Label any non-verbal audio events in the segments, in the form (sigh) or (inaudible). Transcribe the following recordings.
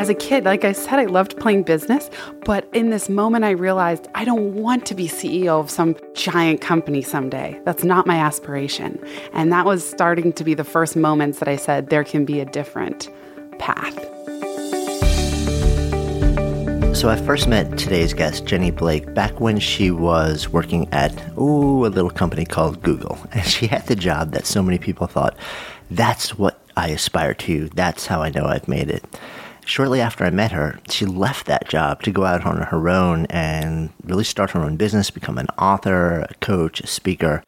as a kid, like I said, I loved playing business. But in this moment, I realized I don't want to be CEO of some giant company someday. That's not my aspiration. And that was starting to be the first moments that I said there can be a different path. So I first met today's guest, Jenny Blake, back when she was working at ooh, a little company called Google. (laughs) And she had the job that so many people thought, that's what I aspire to. That's how I know I've made it. Shortly after I met her, she left that job to go out on her own and really start her own business, become an author, a coach, a speaker.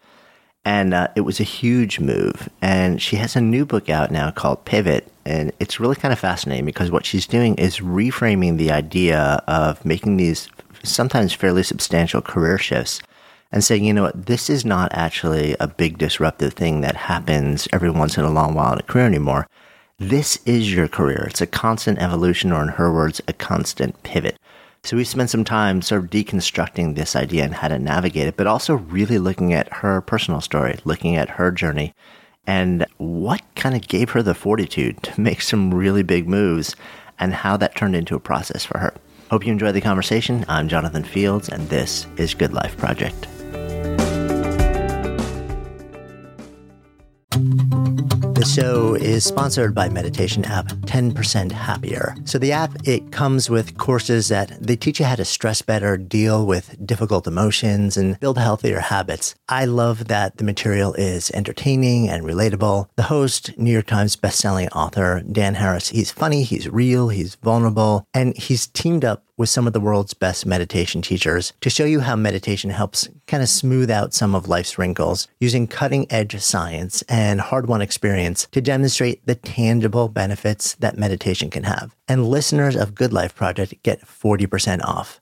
And uh, it was a huge move. And she has a new book out now called Pivot. And it's really kind of fascinating because what she's doing is reframing the idea of making these sometimes fairly substantial career shifts and saying, you know what, this is not actually a big disruptive thing that happens every once in a long while in a career anymore. This is your career. It's a constant evolution, or in her words, a constant pivot. So we spent some time sort of deconstructing this idea and how to navigate it, but also really looking at her personal story, looking at her journey, and what kind of gave her the fortitude to (laughs) make some really big moves and how that turned into a process for her. Hope you enjoyed the conversation. I'm Jonathan Fields, and this is Good Life Project. The show is sponsored by meditation app 10% Happier. So the app it comes with courses that they teach you how to stress better, deal with difficult emotions and build healthier habits. I love that the material is entertaining and relatable. The host, New York Times bestselling author Dan Harris, he's funny, he's real, he's vulnerable, and he's teamed up with some of the world's best meditation teachers to show you how meditation helps kind of smooth out some of life's wrinkles using cutting edge science and hard won experience to demonstrate the tangible benefits that meditation can have. And listeners of Good Life Project get 40% off.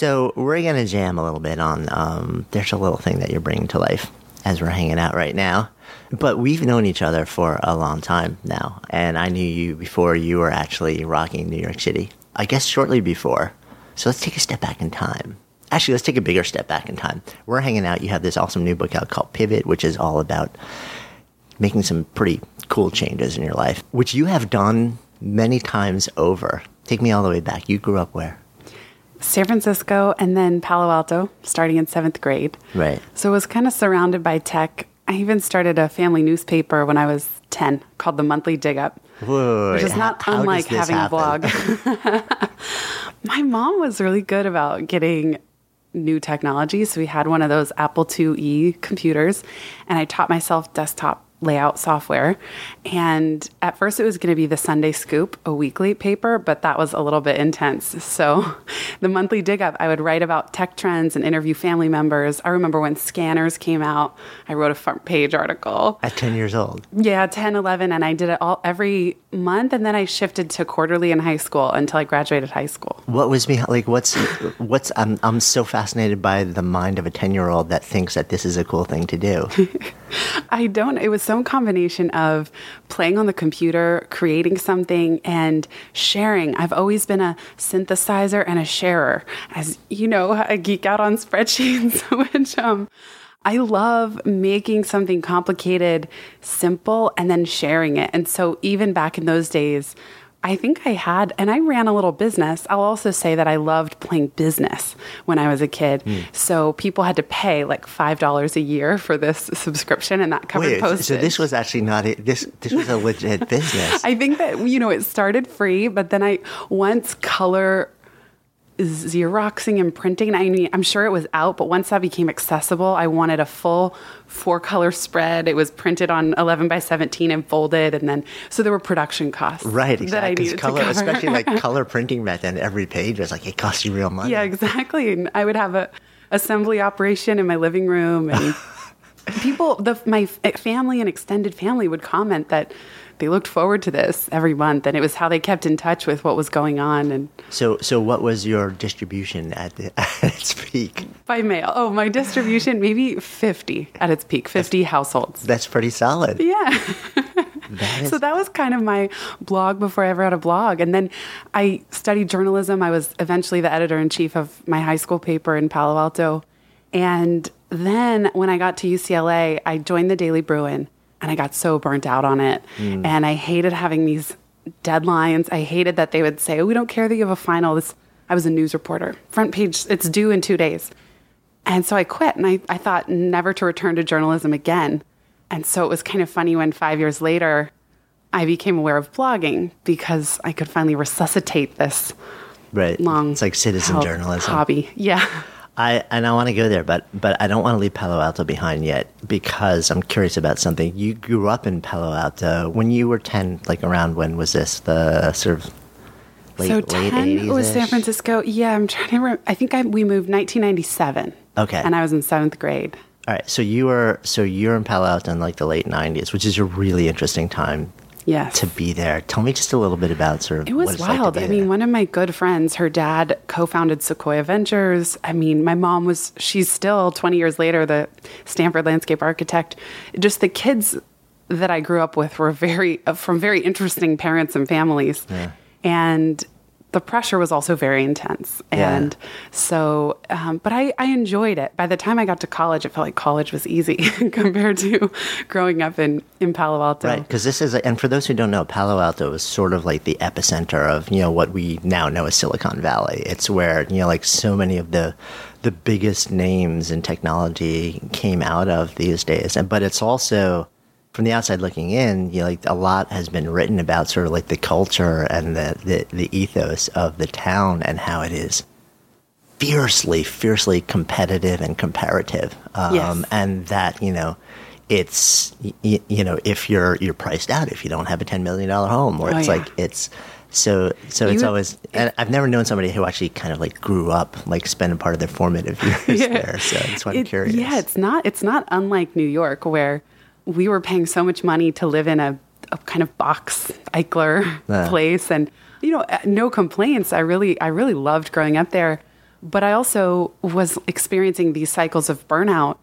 So we're to jam a little bit on, um, there's a little thing that you're bringing to life as we're hanging out right now. But we've known each other for a long time now. And I knew you before you were actually rocking New York City. I guess shortly before. So let's take a step back in time. Actually, let's take a bigger step back in time. We're hanging out. You have this awesome new book out called Pivot, which is all about making some pretty cool changes in your life, which you have done many times over. Take me all the way back. You grew up where? San Francisco and then Palo Alto, starting in seventh grade. Right. So I was kind of surrounded by tech. I even started a family newspaper when I was 10 called the Monthly Dig Up, Whoa, which is not how unlike having happen? a blog. (laughs) My mom was really good about getting new technology. So we had one of those Apple IIe computers, and I taught myself desktop layout software. And at first, it was going to be the Sunday Scoop, a weekly paper, but that was a little bit intense. So (laughs) the monthly dig up, I would write about tech trends and interview family members. I remember when scanners came out, I wrote a front page article. At 10 years old. Yeah, 10, 11, and I did it all every month. And then I shifted to quarterly in high school until I graduated high school. What was me like? What's what's? I'm I'm so fascinated by the mind of a ten year old that thinks that this is a cool thing to do. (laughs) I don't. It was some combination of playing on the computer, creating something, and sharing. I've always been a synthesizer and a sharer. As you know, I geek out on (laughs) spreadsheets, (laughs) which um, I love making something complicated simple and then sharing it. And so even back in those days, I think I had, and I ran a little business. I'll also say that I loved playing business when I was a kid. Hmm. So people had to pay like $5 a year for this subscription, and that covered Wait, postage. so this was actually not a, this. This was a legit (laughs) business. I think that you know it started free, but then I once color xeroxing and printing. I mean, I'm sure it was out, but once that became accessible, I wanted a full four color spread. It was printed on 11 by 17 and folded, and then so there were production costs. Right, exactly. color, especially like (laughs) color printing method, every page was like it costs you real money. yeah, exactly. And I would have a assembly operation in my living room, and (laughs) people, the my family and extended family would comment that they looked forward to this every month, and it was how they kept in touch with what was going on. And So, so what was your distribution at, the, (laughs) at its peak? by mail, oh, my distribution maybe fifty at its peak, fifty households. That's pretty solid. Yeah. That (laughs) So that was kind of my blog before I ever had a blog. And then I studied journalism. I was eventually the editor in chief of my high school paper in Palo Alto. And then when I got to UCLA, I joined the Daily Bruin and I got so burnt out on it. Hmm. And I hated having these deadlines. I hated that they would say, oh, we don't care that you have a final. This, I was a news reporter. Front page, it's due in two days. And so I quit and I, I thought never to return to journalism again. And so it was kind of funny when five years later, I became aware of blogging because I could finally resuscitate this right. long It's like citizen journalism. hobby. Yeah. I and I want to go there, but but I don't want to leave Palo Alto behind yet because I'm curious about something. You grew up in Palo Alto when you were ten. Like around when was this? The sort of late so late 10 eighties. was San Francisco. Yeah, I'm trying to remember. I think I, we moved 1997. Okay. And I was in seventh grade. All right, so you were so you're in Palo Alto in like the late '90s, which is a really interesting time Yes. to be there. Tell me just a little bit about sort of It what was like wild. be I there. mean, one of my good friends, her dad co-founded Sequoia Ventures. I mean, my mom was she's still 20 years later the Stanford landscape architect. Just the kids that I grew up with were very uh, from very interesting parents and families. And the pressure was also very intense. Yeah. And so, um, but I, I enjoyed it. By the time I got to college, it felt like college was easy (laughs) compared to growing up in, in Palo Alto. Right, because this is, and for those who don't know, Palo Alto is sort of like the epicenter of you know what we now know as Silicon Valley. It's where you know like so many of the the biggest names in technology came out of these days, and but it's also from the outside looking in, you know, like a lot has been written about sort of like the culture and the the, the ethos of the town and how it is fiercely, fiercely competitive and comparative. Um, Yes. And that, you know, it's, y- you know, if you're, you're priced out, if you don't have a $10 million home, or Oh, it's yeah. like, it's, so, so it's You- always, and I've never known somebody who actually kind of like grew up, like spending part of their formative (laughs) years there. So that's why I'm It- curious. Yeah, it's not it's not unlike New York where we were paying so much money to live in a, a kind of box Eichler place and you know no complaints. I really I really loved growing up there, but I also was experiencing these cycles of burnout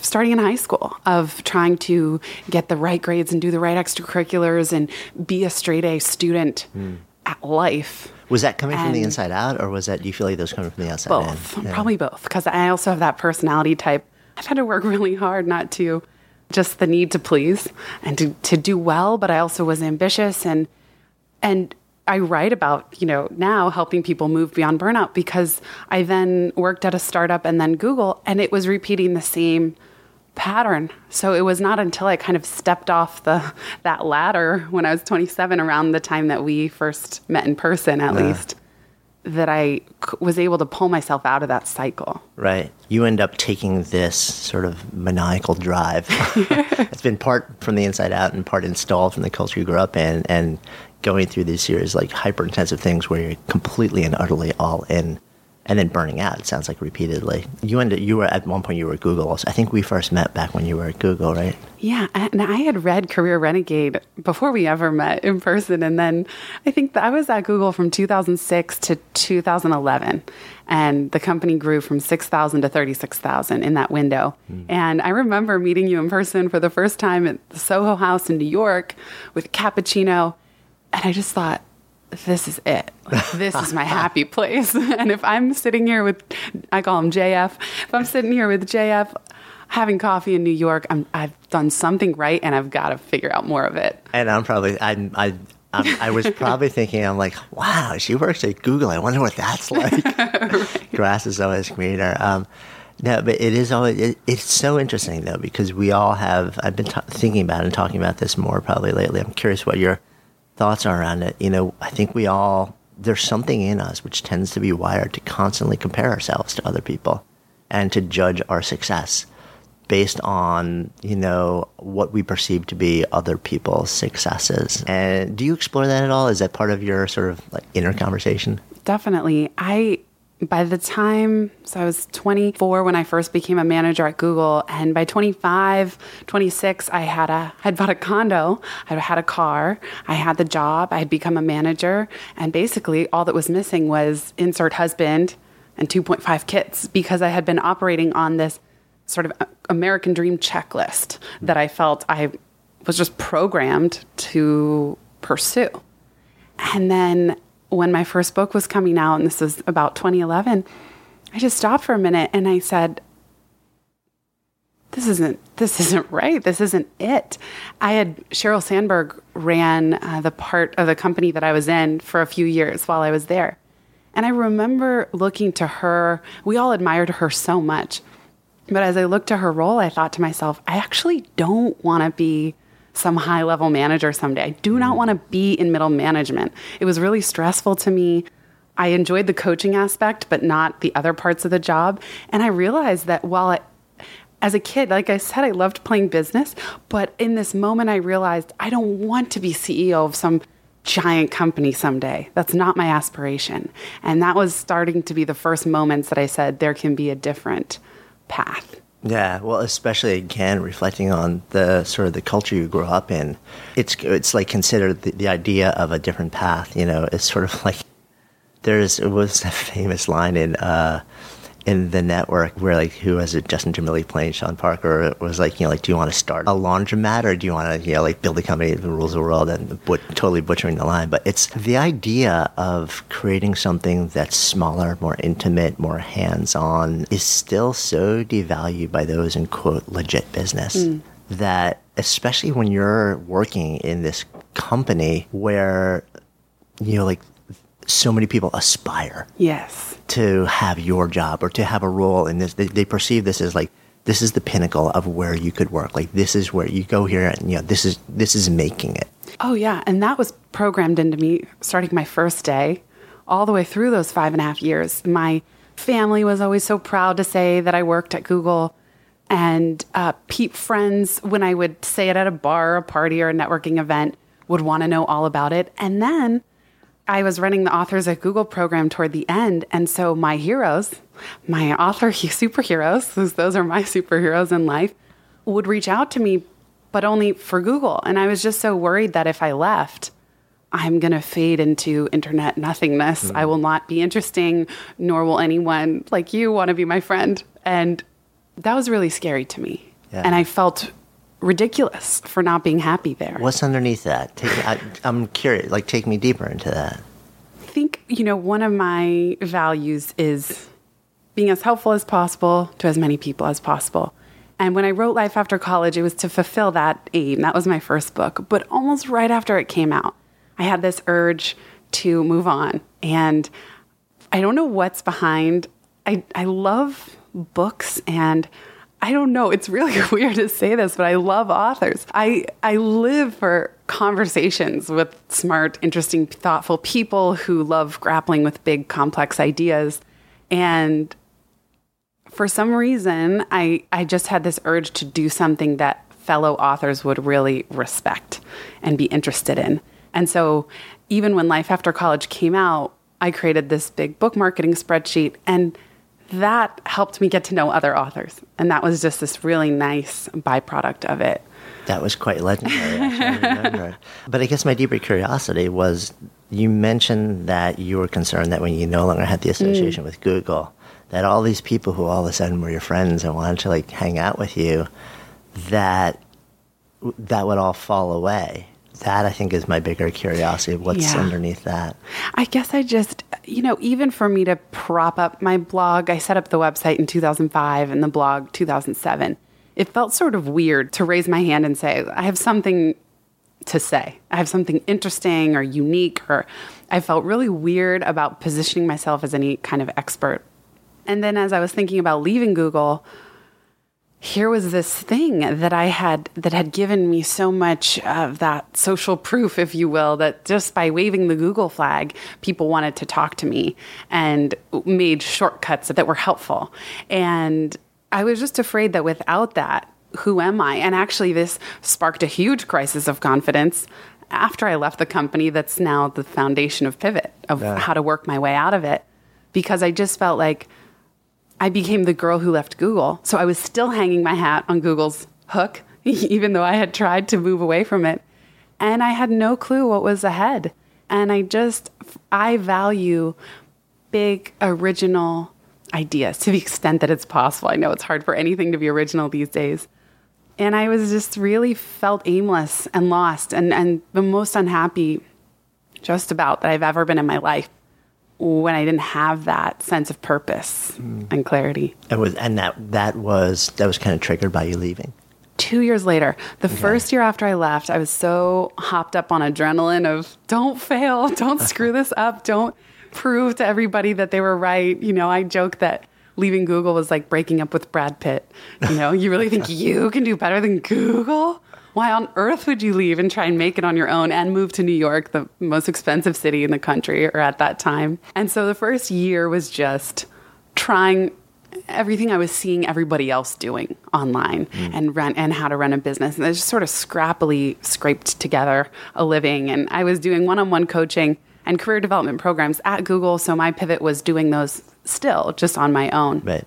starting in high school of trying to get the right grades and do the right extracurriculars and be a straight A student Hmm. at life. Was that coming from the inside out, or was that, do you feel like those coming from the outside both in? Yeah. probably both because i also have that personality type i've had to work (laughs) really hard not to just the need to please and to, to do well but i also was ambitious and and i write about you know now helping people move beyond burnout because i then worked at a startup and then google and it was repeating the same pattern. So it was not until i kind of stepped off the that ladder when i was 27 around the time that we first met in person at least that I was able to pull myself out of that cycle. Right. You end up taking this sort of maniacal drive. (laughs) it's been part from the inside out and part installed from the culture you grew up in, and going through these series like hyper intensive things where you're completely and utterly all in, and then burning out. It sounds like repeatedly. You ended. You were at one point. You were at Google. Also. I think we first met back when you were at Google, right? Yeah, and I had read Career Renegade before we ever met in person, and then I think I was at Google from 2006 to 2011, and the company grew from 6,000 to 36,000 in that window. Hmm. And I remember meeting you in person for the first time at the Soho House in New York with cappuccino, and I just thought. This is it. Like, this is my happy (laughs) place. (laughs) and if I'm sitting here with, I call him JF, if I'm sitting here with JF having coffee in New York, I'm, I've done something right and I've got to figure out more of it. And I'm probably. I. I. I'm, I was (laughs) probably thinking, I'm like, wow, she works at Google. I wonder what that's like. Grass is always greener. Um, no, but it is always, it, it's so interesting though, because we all have, I've been t- thinking about and talking about this more probably lately. I'm curious what your thoughts around it. You know, I think we all, there's something in us which tends to be wired to constantly compare ourselves to other people and to judge our success based on you know what we perceive to be other people's successes and do you explore that at all is that part of your sort of like inner conversation Definitely. I by the time, so I was 24 when I first became a manager at Google. And by 25, 26, I had a, (laughs) I'd bought a condo, I had a car, I had the job, I had become a manager. And basically, all that was missing was insert husband and 2.5 kids because I had been operating on this sort of American dream checklist that I felt I was just programmed to pursue. And then when my first book was coming out, and this was about 2011, I just stopped for a minute and I said, this isn't this isn't right. This isn't it. I had sheryl sandberg ran uh, the part of the company that i was in for a few years while i was there. And i remember looking to her we all admired her so much but as i looked to her role i thought to myself i actually don't want to be some high level manager someday. I do not mm. want to be in middle management. It was really stressful to me. I enjoyed the coaching aspect, but not the other parts of the job. And I realized that while I, as a kid, like I said, I loved playing business, but in this moment, I realized I don't want to be CEO of some giant company someday. That's not my aspiration. And that was starting to be the first moments that I said there can be a different path. Yeah, well, especially again reflecting on the sort of the culture you grew up in, it's it's like considered the, the idea of a different path. You know, it's sort of (laughs) like there's it was a famous line in uh, in the network where like who was it Justin Timberlake playing Sean Parker it was like you know like do you want to start a laundromat or do you want to you know like build a company that rules the world and but, totally butchering the line but it's the idea of creating something that's smaller more intimate more hands-on is still so devalued by those in quote legit business mm. that especially when you're working in this company where you know like so many people aspire yes. to have your job or to have a role in this. They, they, perceive this as like this is the pinnacle of where you could work. Like this is where you go here and you know this is this is making it. Oh yeah. And that was programmed into me starting my first day all the way through those five and a half years. My family was always so proud to say that i worked at google. And uh, peep friends when i would say it at a bar a party or a networking event would want to know all about it. And then I was running the Authors at Google program toward the end. And so my heroes, my author (laughs) superheroes, those, those are my superheroes in life, would reach out to me, but only for Google. And I was just so worried that if I left, I'm going to fade into internet nothingness. Mm-hmm. I will not be interesting, nor will anyone like you want to be my friend. And that was really scary to me. Yeah. And I felt ridiculous for not being happy there. What's underneath that? Take, I, I'm curious. Like, take me deeper into that. I think, you know, one of my values is being as helpful as possible to as many people as possible. And when I wrote Life After College, it was to fulfill that aim. That was my first book. But almost right after it came out, I had this urge to move on. And I don't know what's behind. I, I love books and I don't know. It's really (laughs) weird to say this, but I love authors. I, I live for conversations with smart, interesting, thoughtful people who love grappling with big, complex ideas. And for some reason, I, I just had this urge to do something that fellow authors would really respect and be interested in. And so, even when Life After College came out, I created this big book marketing spreadsheet. And that helped me get to know other authors. And that was just this really nice byproduct of it. That was quite legendary, I (laughs) but I guess my deeper curiosity was you mentioned that you were concerned that when you no longer had the association mm. with Google, that all these people who all of a sudden were your friends and wanted to like hang out with you, that that would all fall away that I think is my bigger curiosity. What's yeah. underneath that? I guess I just, you know, even for me to prop up my blog, I set up the website in 2005 and the blog 2007. It felt sort of weird to raise my hand and say, I have something to say. I have something interesting or unique, or I felt really weird about positioning myself as any kind of expert. And then as I was thinking about leaving Google, here was this thing that I had that had given me so much of that social proof, if you will, that just by waving the Google flag, people wanted to talk to me and made shortcuts that were helpful. And I was just afraid that without that, who am I? And actually, this sparked a huge crisis of confidence after I left the company that's now the foundation of Pivot, of yeah. how to work my way out of it. because I just felt like I became the girl who left Google. So I was still hanging my hat on Google's hook, (laughs) even though I had tried to move away from it. And I had no clue what was ahead. And I just, I value big, original ideas to the extent that it's possible. I know it's hard for anything to be original these days. And I was just really felt aimless and lost and, and the most unhappy just about that I've ever been in my life when I didn't have that sense of purpose mm. and clarity. And was and that that was that was kind of triggered by you leaving. Two years later, the okay. first year after I left, I was so hopped up on adrenaline of don't fail, (laughs) don't screw this up, don't prove to everybody that they were right. You know, I joke that leaving Google was like breaking up with Brad Pitt. You know, you really think (laughs) you can do better than Google? Why on earth would you leave and try and make it on your own and move to New York, the most expensive city in the country, or at that time? And so the first year was just trying everything I was seeing everybody else doing online mm. and run and how to run a business. And I just sort of scrappily scraped together a living. And I was doing one on one coaching and career development programs at Google. So my pivot was doing those still just on my own. Right.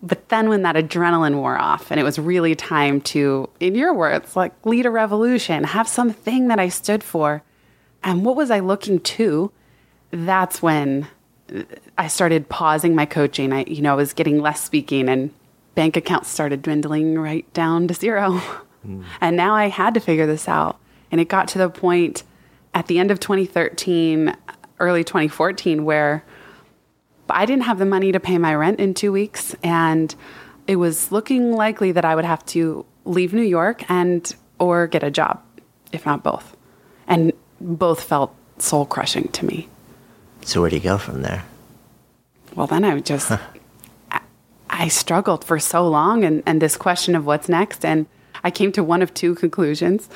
But then when that adrenaline wore off and it was really time to, in your words, like lead a revolution, have something that I stood for, and what was I looking to? That's when I started pausing my coaching. I, you know, I was getting less speaking and bank accounts started dwindling right down to zero. (laughs) Mm. And now I had to figure this out. And it got to the point at the end of 2013, early 2014, where I didn't have the money to pay my rent in two weeks. And it was looking likely that I would have to leave New York and or get a job, if not both. And both felt soul crushing to me. So where do you go from there? Well, then I just I, I struggled for so long, and and this question of what's next, and I came to one of two conclusions.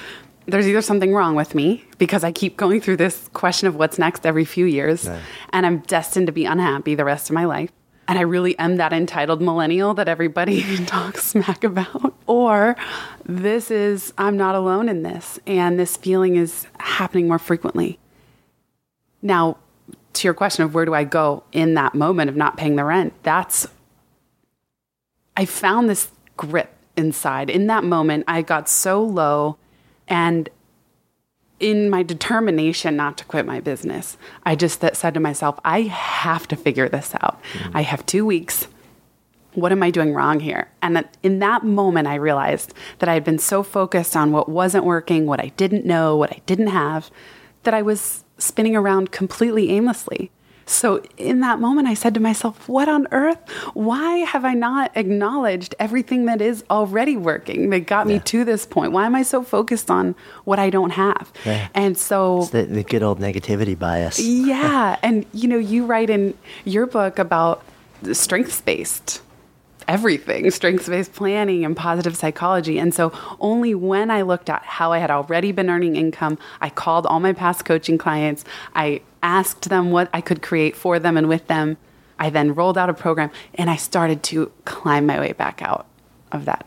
There's either something wrong with me because I keep going through this question of what's next every few years, and I'm destined to be unhappy the rest of my life. And I really am that entitled millennial that everybody (laughs) talks smack about. Or this is, I'm not alone in this, and this feeling is happening more frequently. Now, to your question of where do I go in that moment of not paying the rent, that's, I found this grip inside. In that moment, I got so low and in my determination not to quit my business, I just said to myself, I have to figure this out. Mm-hmm. I have two weeks. What am I doing wrong here? And in that moment, I realized that I had been so focused on what wasn't working, what I didn't know, what I didn't have, that I was spinning around completely aimlessly. So, in that moment, I said to myself, What on earth? Why have I not acknowledged everything that is already working that got yeah. me to this point? Why am I so focused on what I don't have? Yeah. And so, it's the, the good old negativity bias. Yeah. and, you know, you write in your book about strengths based everything strengths based planning and positive psychology. And so, only when I looked at how I had already been earning income, I called all my past coaching clients. I asked them what I could create for them and with them. I then rolled out a program and I started to climb my way back out of that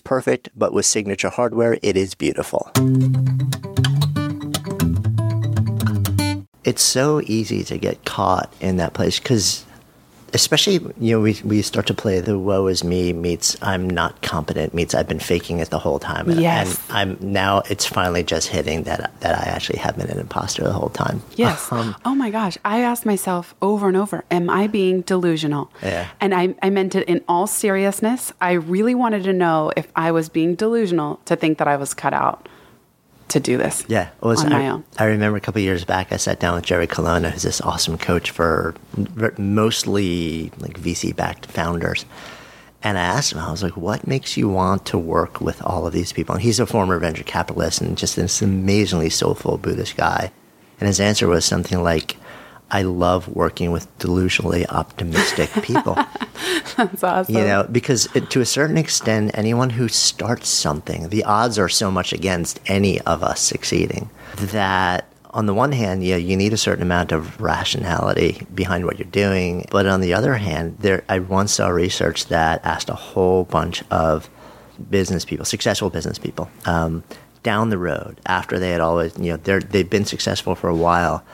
perfect, but with Signature Hardware, it is beautiful. It's so easy to get caught in that place because especially you know we, we start to play the woe is me meets i'm not competent meets i've been faking it the whole time and, Yes. and i'm now it's finally just hitting that that i actually have been an imposter the whole time Yes. Um, oh my gosh. I asked myself over and over, am I being delusional? Yeah. And I, I meant it in all seriousness. I really wanted to know if I was being delusional to think that I was cut out to do this Yeah, on I, my own. I remember a couple of years back, I sat down with Jerry Colonna, who's this awesome coach for mostly like VC-backed founders, and I asked him, I was like, "What makes you want to work with all of these people?" And he's a former venture capitalist and just this amazingly soulful Buddhist guy, and his answer was something like. I love working with delusionally optimistic people. (laughs) That's awesome. You know, because it, to a certain extent, anyone who starts something, the odds are so much against any of us succeeding that on the one hand, yeah, you need a certain amount of rationality behind what you're doing. But on the other hand, there, I once saw research that asked a whole bunch of business people, successful business people, um, down the road after they had always, you know, they're, they've been successful for a while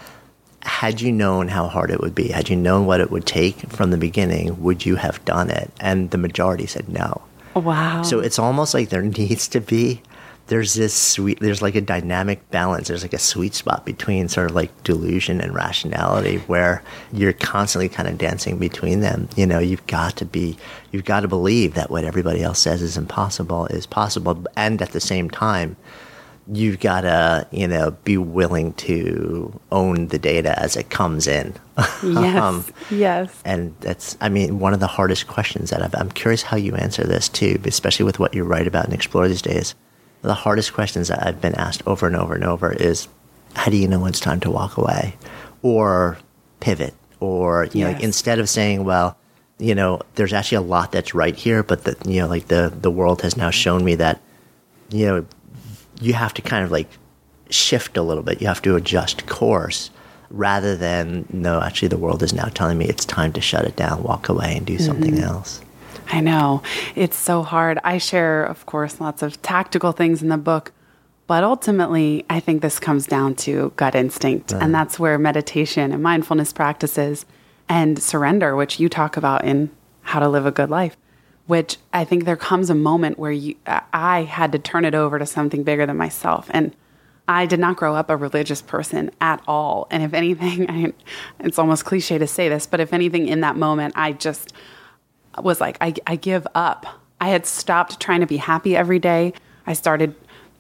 had you known how hard it would be, had you known what it would take from the beginning, would you have done it? And the majority said no. Wow. So it's almost like there (laughs) needs to be there's this sweet there's like a dynamic balance there's like a sweet spot between sort of like delusion and rationality where you're constantly kind of dancing between them you know you've got to be you've got to believe that what everybody else says is impossible is possible and at the same time you've got to you know be willing to own the data as it comes in yes. (laughs) um, yes. and that's i mean one of the hardest questions that I've, i'm curious how you answer this too especially with what you write about and explore these days the hardest questions that i've been asked over and over and over is how do you know when it's time to walk away or pivot or you know like instead of saying well you know there's actually a lot that's right here but the you know like the the world has now shown me that you know you have to kind of like shift a little bit you have to adjust course rather than no actually the world is now telling me it's time to shut it down walk away and do something mm-hmm. else I know. It's so hard. I share, of course, lots of tactical things in the book, but ultimately, I think this comes down to gut instinct. And that's where meditation and mindfulness practices and surrender, which you talk about in How to Live a Good Life, which I think there comes a moment where you, I had to turn it over to something bigger than myself. And I did not grow up a religious person at all. And if anything, (laughs) I, it's almost cliche to say this, but if anything, in that moment, I just was like, I, I give up. I had stopped trying to be happy every day. I started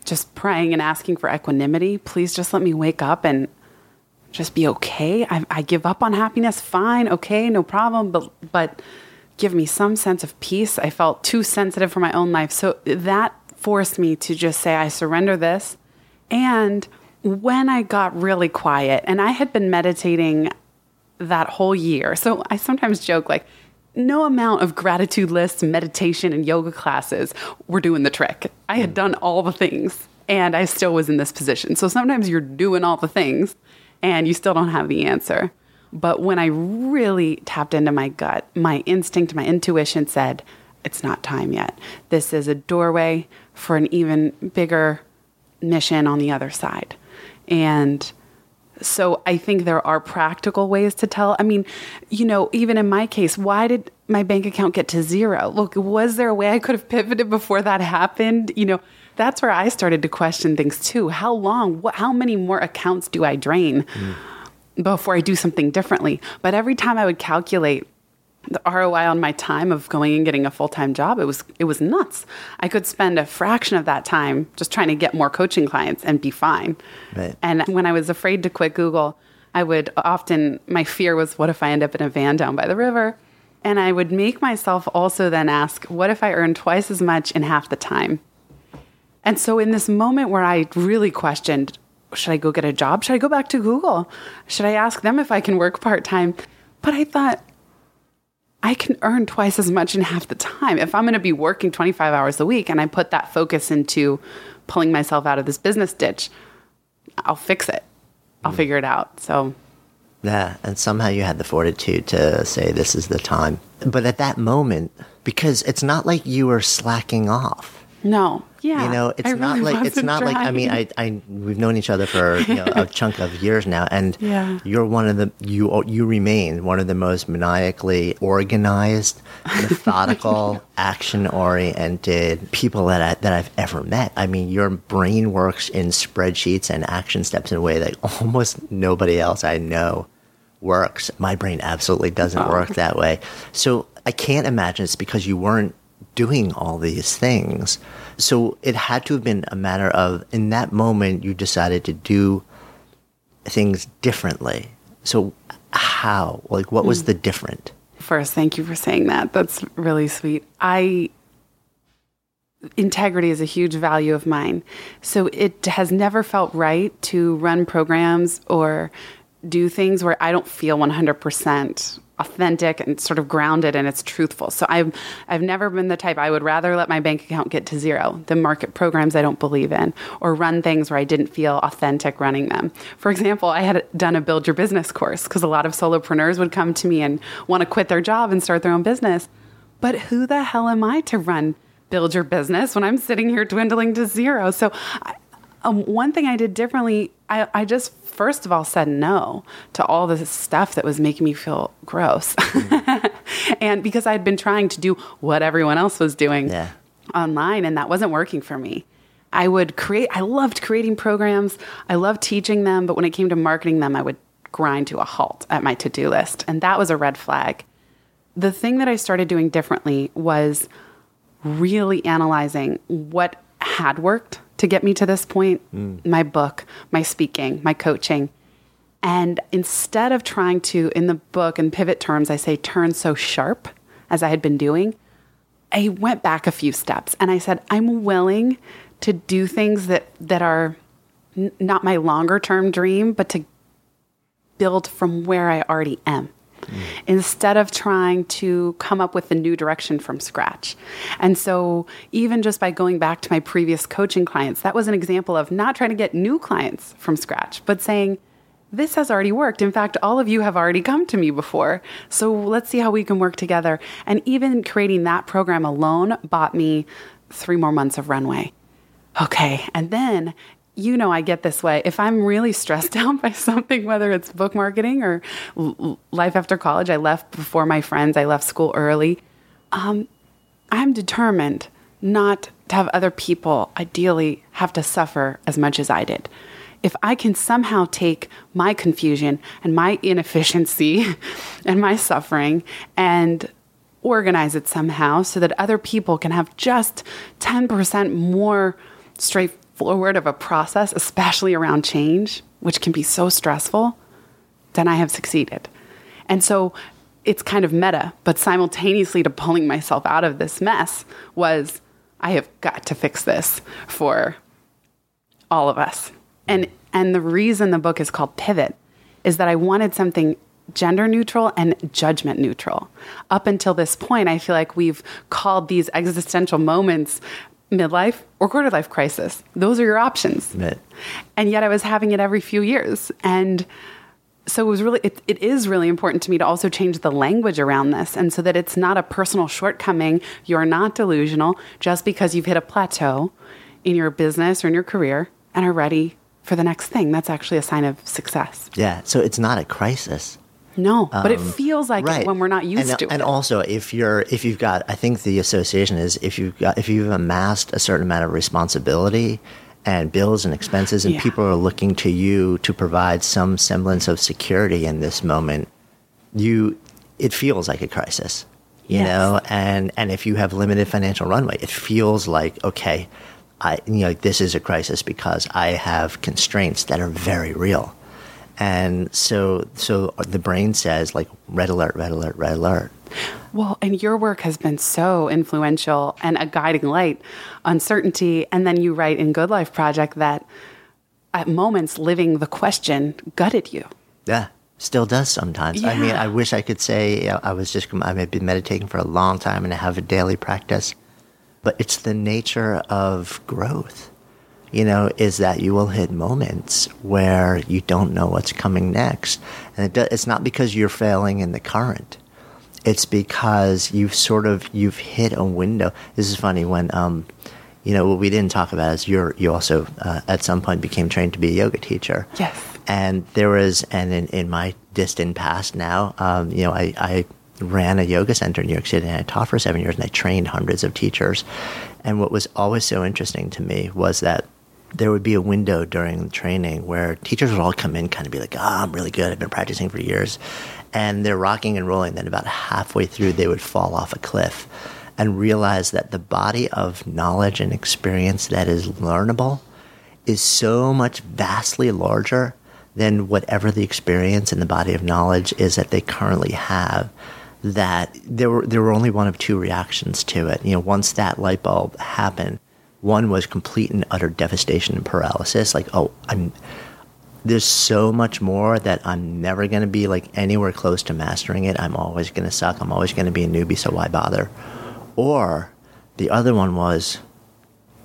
just praying and asking for equanimity. Please just let me wake up and just be okay. I, I give up on happiness. Fine. Okay. No problem. But, but give me some sense of peace. I felt too sensitive for my own life. So that forced me to just say, I surrender this. And when I got really quiet, and I had been meditating that whole year. So I sometimes joke like, no amount of gratitude lists, meditation, and yoga classes were doing the trick. I had mm. done all the things and I still was in this position. So sometimes you're doing all the things and you still don't have the answer. But when I really tapped into my gut, my instinct, my intuition said, it's not time yet. This is a doorway for an even bigger mission on the other side. And So I think there are practical ways to tell. I mean, you know, even in my case, why did my bank account get to zero? Look, was there a way I could have pivoted before that happened? You know, that's where I started to question things too. How long, what, how many more accounts do I drain mm. Before I do something differently? But every time I would calculate the ROI on my time of going and getting a full time job, it was it was nuts. I could spend a fraction of that time just trying to get more coaching clients and be fine. Right. And when I was afraid to quit Google, I would often my fear was, what if I end up in a van down by the river? And I would make myself also then ask, what if I earn twice as much in half the time? And so in this moment where I really questioned, should I go get a job? Should I go back to Google? Should I ask them if I can work part time? But I thought I can earn twice as much in half the time. If I'm going to be working 25 hours a week and I put that focus into pulling myself out of this business ditch, I'll fix it. I'll mm. figure it out. So, yeah. And somehow you had the fortitude to say, this is the time. But at that moment, because it's not like you were slacking off. No. Yeah, you know, it's not like it's not trying. like I mean, I, I we've known each other for you know, a (laughs) chunk of years now, and yeah. you're one of the you you remain one of the most maniacally organized, (laughs) methodical, action oriented people that I, that I've ever met. I mean, your brain works in spreadsheets and action steps in a way that almost nobody else I know works. My brain absolutely doesn't oh. work that way. So I can't imagine it's because you weren't doing all these things. So it had to have been a matter of, in that moment, you decided to do things differently. So, how? Like, what was mm. the different? First, thank you for saying that. That's really sweet. I, integrity is a huge value of mine. So, it has never felt right to run programs or do things where I don't feel 100% authentic and sort of grounded and it's truthful. So I've I've never been the type I would rather let my bank account get to zero than market programs I don't believe in or run things where I didn't feel authentic running them. For example, I had done a build your business course because a lot of solopreneurs would come to me and want to quit their job and start their own business. But who the hell am I to run build your business when I'm sitting here dwindling to zero? So I, um, one thing I did differently, I, I just first of all said no to all the stuff that was making me feel gross. Mm. (laughs) and because I'd been trying to do what everyone else was doing yeah. online, and that wasn't working for me. I would create, I loved creating programs, I loved teaching them, but when it came to marketing them, I would grind to a halt at my to do list. And that was a red flag. The thing that I started doing differently was really analyzing what had worked to get me to this point mm. my book, my speaking, my coaching. And instead of trying to, in the book, in pivot terms, I say turn so sharp as I had been doing, I went back a few steps and I said, I'm willing to do things that, that are n- not my longer term dream, but to build from where I already am mm. instead of trying to come up with a new direction from scratch. And so, even just by going back to my previous coaching clients, that was an example of not trying to get new clients from scratch, but saying, this has already worked. In fact, all of you have already come to me before. So let's see how we can work together. And even creating that program alone bought me three more months of runway. Okay. And then you know I get this way. If I'm really stressed (laughs) out by something, whether it's book marketing or life after college, I left before my friends, I left school early. Um, I'm determined not to have other people ideally have to suffer as much as I did. If I can somehow take my confusion and my (laughs) inefficiency (laughs) and my suffering and organize it somehow so that other people can have just 10% more straight forward of a process, especially around change, which can be so stressful, then I have succeeded. And so it's kind of meta, but simultaneously to pulling myself out of this mess was I have got to fix this for all of us. And and the reason the book is called Pivot is that I wanted something gender neutral and judgment neutral. Up until this point, I feel like we've called these existential moments midlife or quarter life crisis. Those are your options. Right. And yet I was having it every few years. And so it was really it, it is really important to me to also change the language around this and so that it's not a personal shortcoming you're not delusional just because you've hit a plateau in your business or in your career and are ready for the next thing. That's actually a sign of success. Yeah. So it's not a crisis. No, but it um, feels like it when we're not used and, to and it. And also if you're if you've got I think the association is if you've got if you've amassed a certain amount of responsibility and bills and expenses and Yeah. people are looking to you to provide some semblance of security in this moment, you it feels like a crisis. You Yes. know, and and if you have limited financial runway, it feels like okay, I you know this is a crisis because I have constraints that are very real. And so so the brain says like red alert, red alert, red alert. Well, and your work has been so influential and a guiding light on certainty. And then you write in Good Life Project that at moments living the question gutted you. Yeah, still does sometimes. I mean, I wish I could say I was just I've been meditating for a long time and I have a daily practice, but it's the nature of growth. You know, is that you will hit moments where you don't know what's coming next, and it do, it's not because you're failing in the current. It's because you've sort of you've hit a window. This is funny when um, you know what we didn't talk about is you're you also uh, at some point became trained to be a yoga teacher. Yes. And there was, and in, in my distant past now, um, you know, I, I ran a yoga center in New York City and I taught for seven years and I trained hundreds of teachers. And what was always so interesting to me was that there would be a window during training where teachers would all come in kind of be like, ah, I'm really good. I've been practicing for years. And they're rocking and rolling. Then about halfway through, they would fall off a cliff and realize that the body of knowledge and experience that is learnable is so much vastly larger than whatever the experience in the body of knowledge is that they currently have that there were there were only one of two reactions to it you know once that light bulb happened one was complete and utter devastation and paralysis like oh i'm there's so much more that i'm never going to be like anywhere close to mastering it i'm always going to suck i'm always going to be a newbie so why bother or the other one was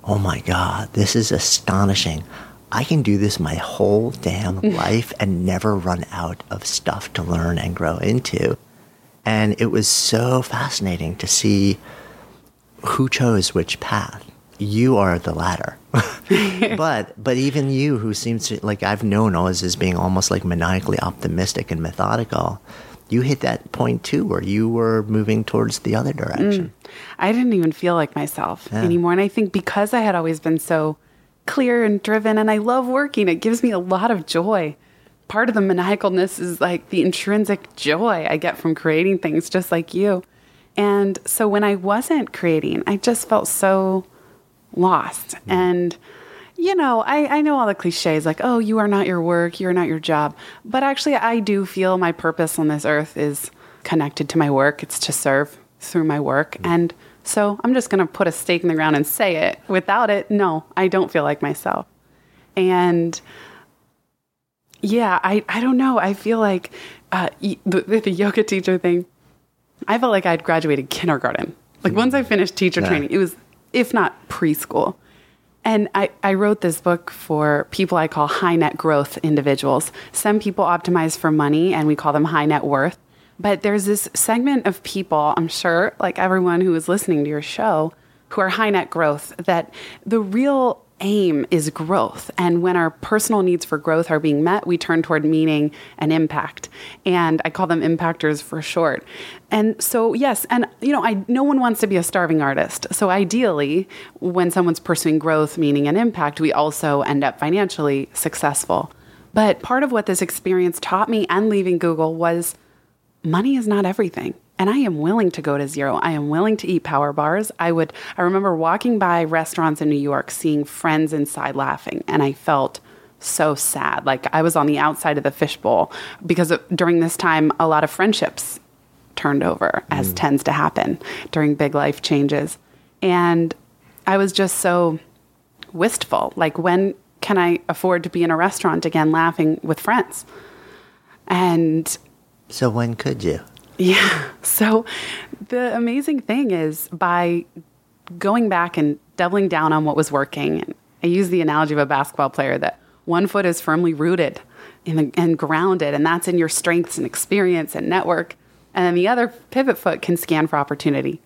oh my God, this is astonishing. I can do this my whole damn (laughs) life and never run out of stuff to learn and grow into. And it was so fascinating to see who chose which path. You are the latter. (laughs) but but even you who seems to like I've known always as being almost like maniacally optimistic and methodical, you hit that point too where you were moving towards the other direction. Mm. I didn't even feel like myself Yeah. anymore. And I think because I had always been so clear and driven and I love working, it gives me a lot of joy. Part of the maniacalness is like the intrinsic joy I get from creating things just like you. And so when I wasn't creating, I just felt so lost. Hmm. And, you know, I, I know all the cliches like, oh, you are not your work, you're not your job. But actually, I do feel my purpose on this earth is connected to my work, it's to serve through my work. Hmm. And so I'm just going to put a stake in the ground and say it. Without it, no, I don't feel like myself. And yeah, I, I don't know. I feel like uh, the, the yoga teacher thing, I felt like I'd graduated kindergarten. Like once I hmm. finished teacher Yeah. training, it was, if not preschool. And I, I wrote this book for people I call high net growth individuals. Some people optimize for money and we call them high net worth. But there's this segment of people, I'm sure, like everyone who is listening to your show, who are high net growth, that the real aim is growth. And when our personal needs for growth are being met, we turn toward meaning and impact. And I call them impactors for short. And so, yes, and you know, I no one wants to be a starving artist. So ideally, when someone's pursuing growth, meaning and impact, we also end up financially successful. But part of what this experience taught me and leaving Google was money is not everything. And I am willing to go to zero. I am willing to eat power bars. I would I remember walking by restaurants in New York seeing friends inside laughing and I felt so sad. Like I was on the outside of the fishbowl because of, during this time a lot of friendships turned over as mm. tends to happen during big life changes. And I was just so wistful. Like when can I afford to be in a restaurant again laughing with friends? And So when could you? Yeah. So the amazing thing is by going back and doubling down on what was working, and I use the analogy of a basketball player that one foot is firmly rooted the, and grounded, and that's in your strengths and experience and network. And then the other pivot foot can scan for opportunity.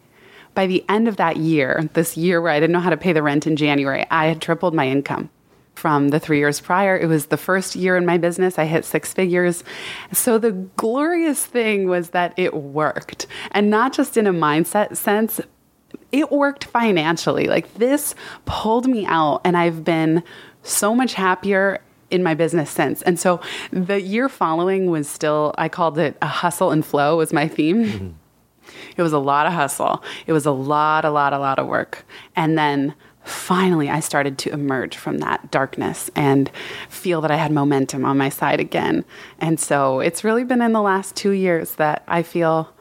By the end of that year, this year where I didn't know how to pay the rent in January, I had tripled my income. From the three years prior. It was the first year in my business. I hit six figures. So the glorious thing was that it worked. And not just in a mindset sense, it worked financially. Like this pulled me out, and I've been so much happier in my business since. And so the year following was still, I called it a hustle and flow, was my theme. Mm-hmm. It was a lot of hustle. It was a lot, a lot, a lot of work. And then finally I started to emerge from that darkness and feel that I had momentum on my side again. And so it's really been in the last two years that I feel,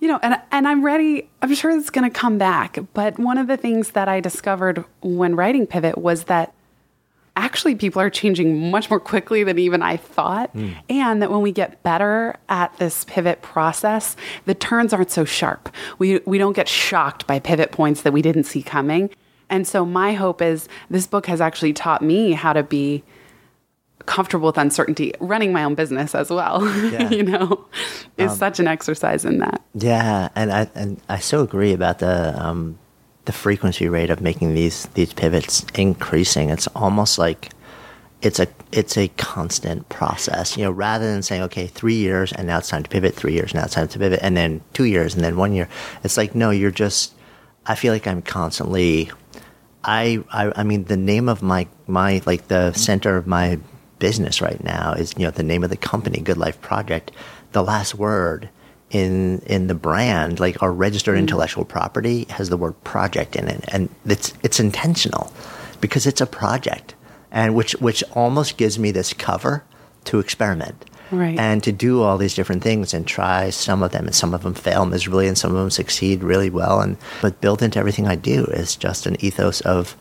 you know, and, and I'm ready. I'm sure it's going to come back. But one of the things that I discovered when writing Pivot was that actually people are changing much more quickly than even I thought. Mm. And that when we get better at this pivot process, the turns aren't so sharp. We, we don't get shocked by pivot points that we didn't see coming. And so my hope is this book has actually taught me how to be comfortable with uncertainty, running my own business as well. (laughs) Yeah. you know, is um, such an exercise in that. Yeah, and I and I so agree about the um, the frequency rate of making these these pivots increasing. It's almost like it's a it's a constant process. You know, rather than saying, okay, three years and now it's time to pivot, three years now it's time to pivot, and then two years and then one year. It's like no, you're just. I feel like I'm constantly. I, I I mean the name of my my like the center of my business right now is you know the name of the company Good Life Project. The last word in in the brand, like our registered mm. intellectual property has the word project in it, and it's it's intentional because it's a project, and which which almost gives me this cover to experiment. Right. And to do all these different things and try some of them, and some of them fail miserably, and some of them succeed really well. And but built into everything I do is just an ethos of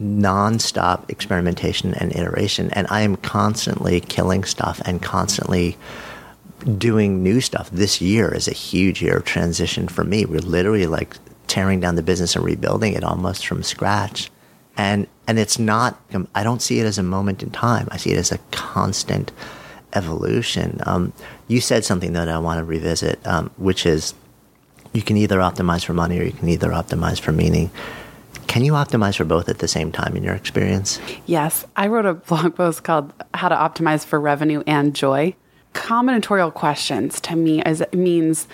nonstop experimentation and iteration. And I am constantly killing stuff and constantly doing new stuff. This year is a huge year of transition for me. We're literally like tearing down the business and rebuilding it almost from scratch. And and it's not. I don't see it as a moment in time. I see it as a constant evolution. Um, you said something that I want to revisit, um, which is you can either optimize for money or you can either optimize for meaning. Can you optimize for both at the same time in your experience? Yes. I wrote a (laughs) blog post called How to Optimize for Revenue and Joy combinatorial questions to me is means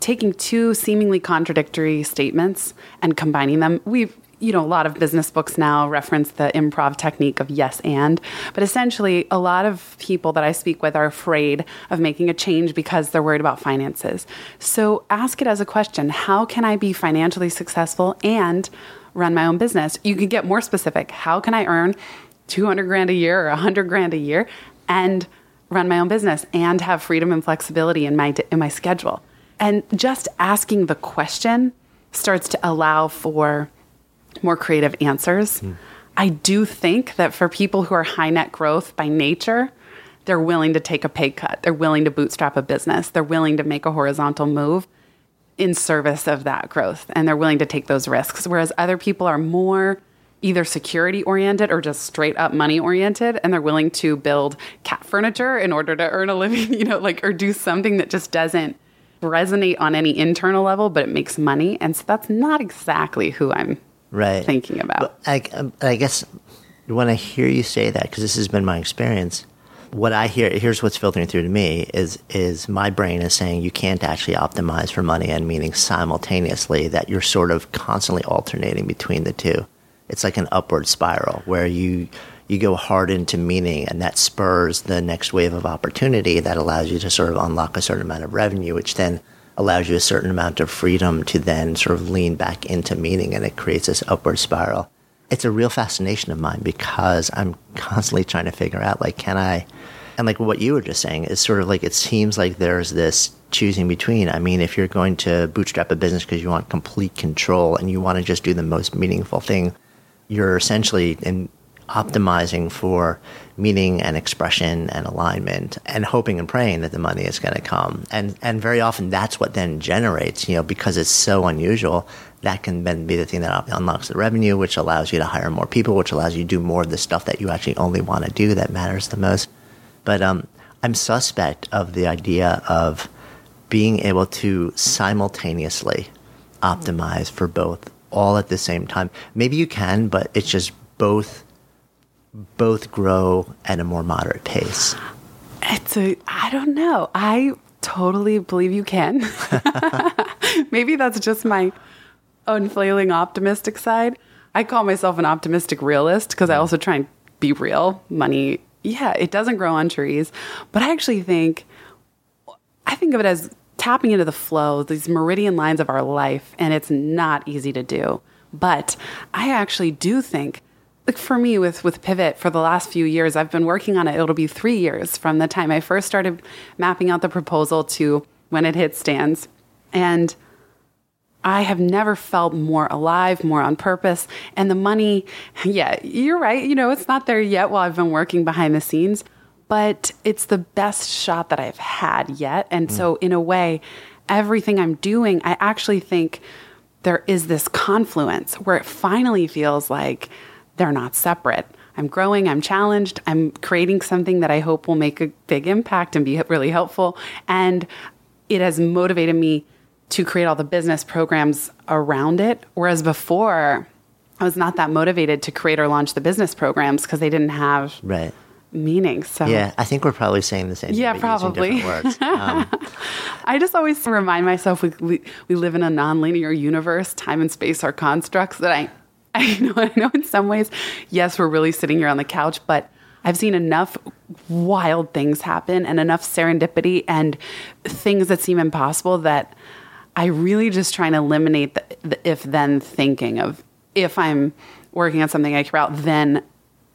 taking two seemingly contradictory statements and combining them. We've you know, a lot of business books now reference the improv technique of yes and, but essentially, a lot of people that I speak with are afraid of making a change because they're worried about finances. So ask it as a question How can I be financially successful and run my own business? You could get more specific. How can I earn 200 grand a year or 100 grand a year and run my own business and have freedom and flexibility in my in my schedule. And just asking the question starts to allow for more creative answers. Mm. I do think that for people who are high net growth by nature, they're willing to take a pay cut. They're willing to bootstrap a business. They're willing to make a horizontal move in service of that growth and they're willing to take those risks. Whereas other people are more either security oriented or just straight up money oriented and they're willing to build cat furniture in order to earn a living, (laughs) you know, like or do something that just doesn't resonate on any internal level but it makes money. And so that's not exactly who I'm right. thinking about. I, I guess when I hear you say that cuz this has been my experience, what I hear here's what's filtering through to me is is my brain is saying you can't actually optimize for money and meaning simultaneously that you're sort of constantly alternating between the two it's like an upward spiral where you you go hard into meaning and that spurs the next wave of opportunity that allows you to sort of unlock a certain amount of revenue which then allows you a certain amount of freedom to then sort of lean back into meaning and it creates this upward spiral it's a real fascination of mine because i'm constantly trying to figure out like can i and like what you were just saying is sort of like it seems like there's this choosing between. I mean, if you're going to bootstrap a business because you want complete control and you want to just do the most meaningful thing, you're essentially in optimizing for meaning and expression and alignment and hoping and praying that the money is going to come. And, and very often that's what then generates, you know, because it's so unusual, that can then be the thing that unlocks the revenue, which allows you to hire more people, which allows you to do more of the stuff that you actually only want to do that matters the most. But um, I'm suspect of the idea of being able to simultaneously optimize for both all at the same time. Maybe you can, but it's just both both grow at a more moderate pace? Eh, it's a, I don't know. I totally believe you can. (laughs) (laughs) Maybe that's just my unfailing optimistic side. I call myself an optimistic realist because I mm. also try and be real. Money, yeah, it doesn't grow on trees. But I actually think, I think of it as tapping into the flow, these meridian lines of our life, and it's not easy to do. But I actually do think like for me with with pivot for the last few years i've been working on it. It'll be three years from the time i first started mapping out the proposal to when it hit stands. And i have never felt more alive more on purpose. And the money (laughs) yeah you're right. You know it's not there yet while i've been working behind the scenes but it's the best shot that i've had yet. And mm. so in a way everything i'm doing i actually think there is this confluence where it finally feels like they're not separate. I'm growing, I'm challenged, I'm creating something that I hope will make a big impact and be really helpful. And it has motivated me to create all the business programs around it. Whereas before, I was not that motivated to create or launch the business programs because they didn't have right. meaning. So yeah, I think we're probably saying the same. Thing. Yeah, probably. Um, (laughs) I just always remind myself we, we we live in a nonlinear universe. Time and space are constructs that I (laughs) I know, I know in some ways, yes, we're really sitting here on the couch, but I've seen enough wild things happen and enough serendipity and things that seem impossible that I really just try and eliminate the, the if then thinking of if I'm working on something I care about, then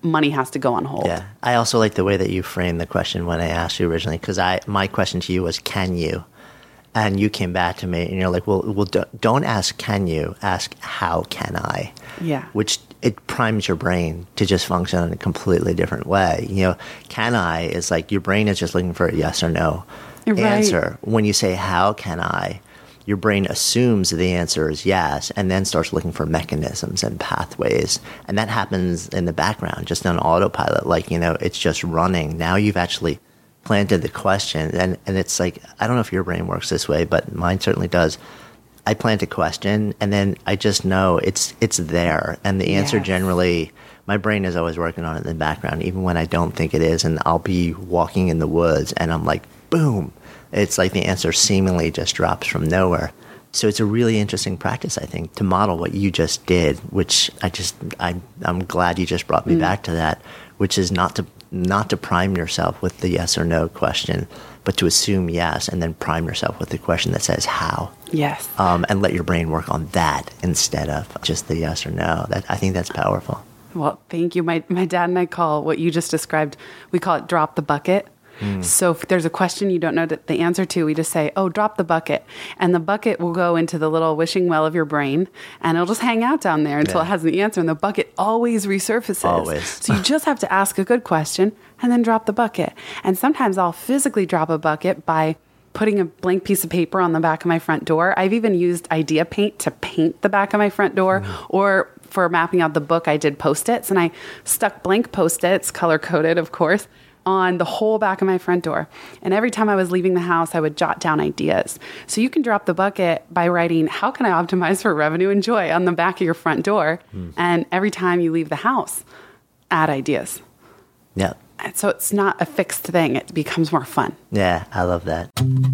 money has to go on hold. Yeah. I also like the way that you framed the question when I asked you originally because I my question to you was can you? And you came back to me and you're like, well, well, don't ask can you, ask how can I? Yeah. Which it primes your brain to just function in a completely different way. You know, can I is like your brain is just looking for a yes or no right. answer. When you say how can I, your brain assumes the answer is yes and then starts looking for mechanisms and pathways. And that happens in the background, just on autopilot. Like, you know, it's just running. Now you've actually planted the question and, and it's like i don't know if your brain works this way but mine certainly does i plant a question and then i just know it's it's there and the answer yes. generally my brain is always working on it in the background even when i don't think it is and i'll be walking in the woods and i'm like boom it's like the answer seemingly just drops from nowhere so it's a really interesting practice i think to model what you just did which i just I, i'm glad you just brought me mm. back to that which is not to not to prime yourself with the yes or no question, but to assume yes and then prime yourself with the question that says how. Yes. Um, and let your brain work on that instead of just the yes or no. That I think that's powerful. Well, thank you. My my dad and I call what you just described. We call it drop the bucket. Mm. So if there's a question you don't know the answer to, we just say, "Oh, drop the bucket," and the bucket will go into the little wishing well of your brain, and it'll just hang out down there until yeah. it has the answer. And the bucket always resurfaces. Always. so you just have to ask a good question and then drop the bucket. And sometimes I'll physically drop a bucket by putting a blank piece of paper on the back of my front door. I've even used idea paint to paint the back of my front door mm. or for mapping out the book, I did post its and I stuck blank post its, color coded, of course, on the whole back of my front door. And every time I was leaving the house, I would jot down ideas. So you can drop the bucket by writing, How can I optimize for revenue and joy on the back of your front door? Mm. And every time you leave the house, add ideas. Yeah. And so it's not a fixed thing, it becomes more fun. Yeah, I love that.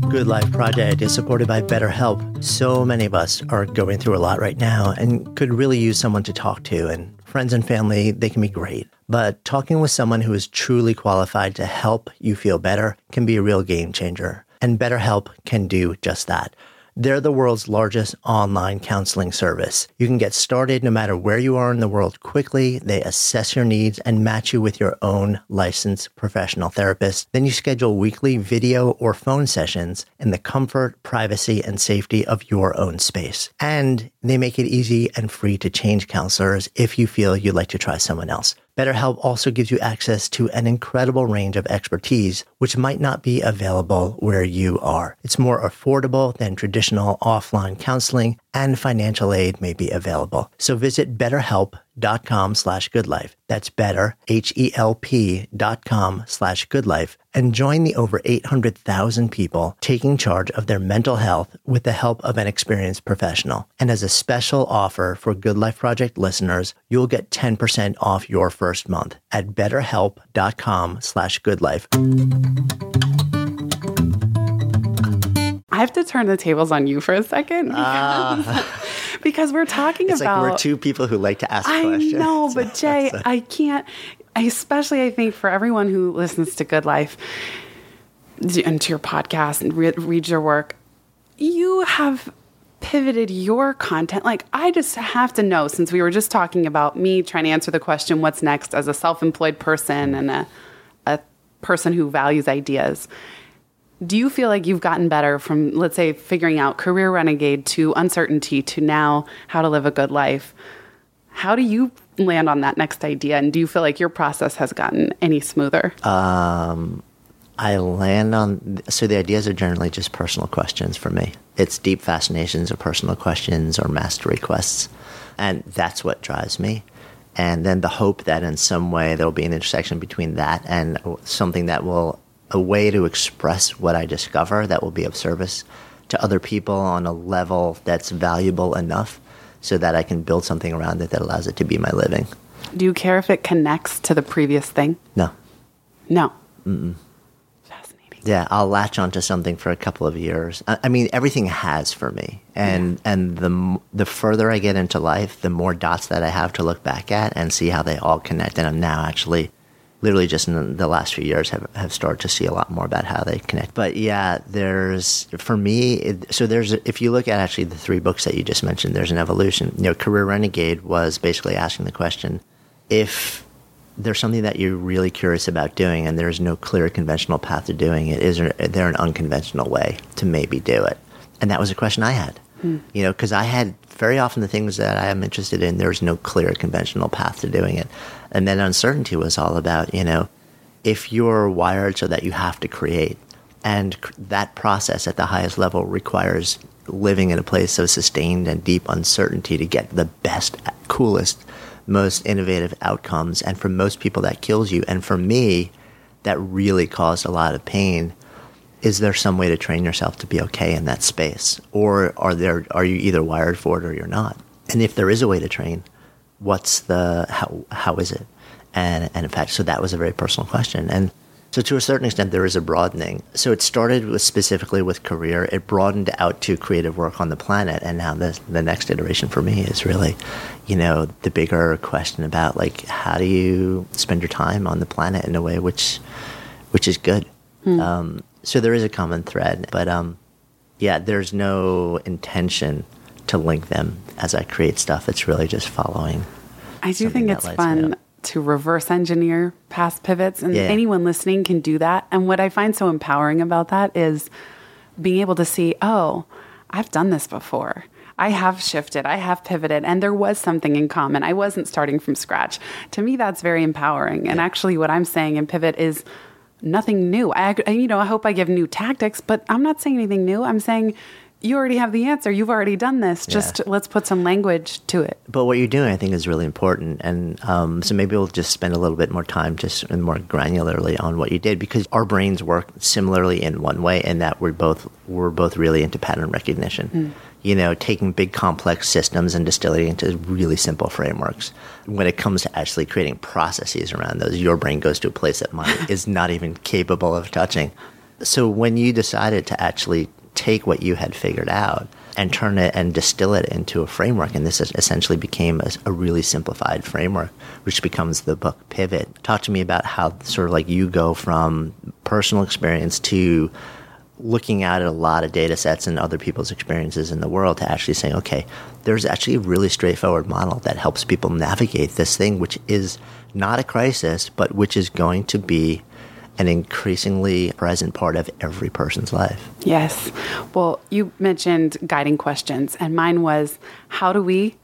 Good Life Project is supported by BetterHelp. So many of us are going through a lot right now and could really use someone to talk to. And friends and family, they can be great. But talking with someone who is truly qualified to help you feel better can be a real game changer. And BetterHelp can do just that. They're the world's largest online counseling service. You can get started no matter where you are in the world quickly. They assess your needs and match you with your own licensed professional therapist. Then you schedule weekly video or phone sessions in the comfort, privacy, and safety of your own space. And they make it easy and free to change counselors if you feel you'd like to try someone else. BetterHelp also gives you access to an incredible range of expertise, which might not be available where you are. It's more affordable than traditional offline counseling, and financial aid may be available. So visit betterhelp.com betterhelp.com slash goodlife. That's better, H-E-L-P dot com slash goodlife. And join the over 800,000 people taking charge of their mental health with the help of an experienced professional. And as a special offer for Good Life Project listeners, you'll get 10% off your first month at betterhelp.com slash goodlife. I have to turn the tables on you for a second ah. because, (laughs) because we're talking It's about like we're two people who like to ask I questions. know, but (laughs) Jay, I can't. Especially, I think, for everyone who listens to Good Life and to your podcast and re- reads your work, you have pivoted your content. Like, I just have to know, since we were just talking about me trying to answer the question, what's next as a self employed person and a, a person who values ideas. Do you feel like you've gotten better from, let's say, figuring out career renegade to uncertainty to now how to live a good life? How do you land on that next idea? And do you feel like your process has gotten any smoother? Um, I land on so the ideas are generally just personal questions for me. It's deep fascinations or personal questions or mastery quests, and that's what drives me. And then the hope that in some way there will be an intersection between that and something that will a way to express what I discover that will be of service to other people on a level that's valuable enough so that I can build something around it that allows it to be my living. do you care if it connects to the previous thing? No. No. Fascinating. Yeah, I'll latch onto something for a couple of years. I, I mean, everything has for me, and and the the further I get into life, the more dots that I have to look back at and see how they all connect. And I'm now actually, literally, just in the last few years, have have started to see a lot more about how they connect. But yeah, there's for me. It, so there's if you look at actually the three books that you just mentioned, there's an evolution. You know, Career Renegade was basically asking the question if there's something that you're really curious about doing and there's no clear conventional path to doing it is there an unconventional way to maybe do it and that was a question i had hmm. you know because i had very often the things that i am interested in there's no clear conventional path to doing it and then uncertainty was all about you know if you're wired so that you have to create. And that process at the highest level requires living in a place of sustained and deep uncertainty to get the best coolest most innovative outcomes. And for most people that kills you. And for me that really caused a lot of pain. Is there some way to train yourself to be okay in that space? Or are there are you either wired for it or you're not? And if there is a way to train what's the how how is it? And and in fact so that was a very personal question. And so to a certain extent there is a broadening. So it started with specifically with career. It broadened out to creative work on the planet. And now the the next iteration for me is really you know the bigger question about like how do you spend your time on the planet in a way which which is good? Um, so there is a common thread but um yeah there's no intention to link them as i create stuff it's really just following I do think it's fun to reverse engineer past pivots, and Yeah. anyone listening can do that. And what I find so empowering about that is being able to see, oh, I've done this before. I have shifted, I have pivoted, and there was something in common. I wasn't starting from scratch. To me, that's very empowering. And actually, what I'm saying in pivot is nothing new. I, I- you know, I hope I give new tactics, but I'm not saying anything new. I'm saying you already have the answer. You've already done this. Just let's put some language to it. but what you're doing, I think, is really important. And um, so maybe we'll just spend a little bit more time, just more granularly, on what you did, because our brains work similarly in one way, and that we're both we're both really into pattern recognition. You know, taking big complex systems and distilling it into really simple frameworks. When it comes to actually creating processes around those, your brain goes to a place that mine (laughs) is not even capable of touching. So when you decided to actually take what you had figured out and turn it and distill it into a framework, and this essentially became a, a really simplified framework, which becomes the book Pivot. Talk to me about how sort of like you go from personal experience to looking at a lot of data sets and other people's experiences in the world to actually saying, okay, there's actually a really straightforward model that helps people navigate this thing, which is not a crisis, but which is going to be an increasingly present part of every person's life. Yes. Well, you mentioned guiding questions, and mine was how do we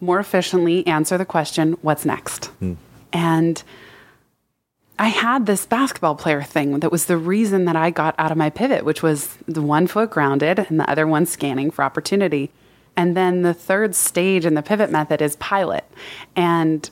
more efficiently answer the question, what's next? Hmm. And I had this basketball player thing that was the reason that I got out of my pivot, which was the one foot grounded and the other one scanning for opportunity. And then the third stage in the pivot method is pilot. And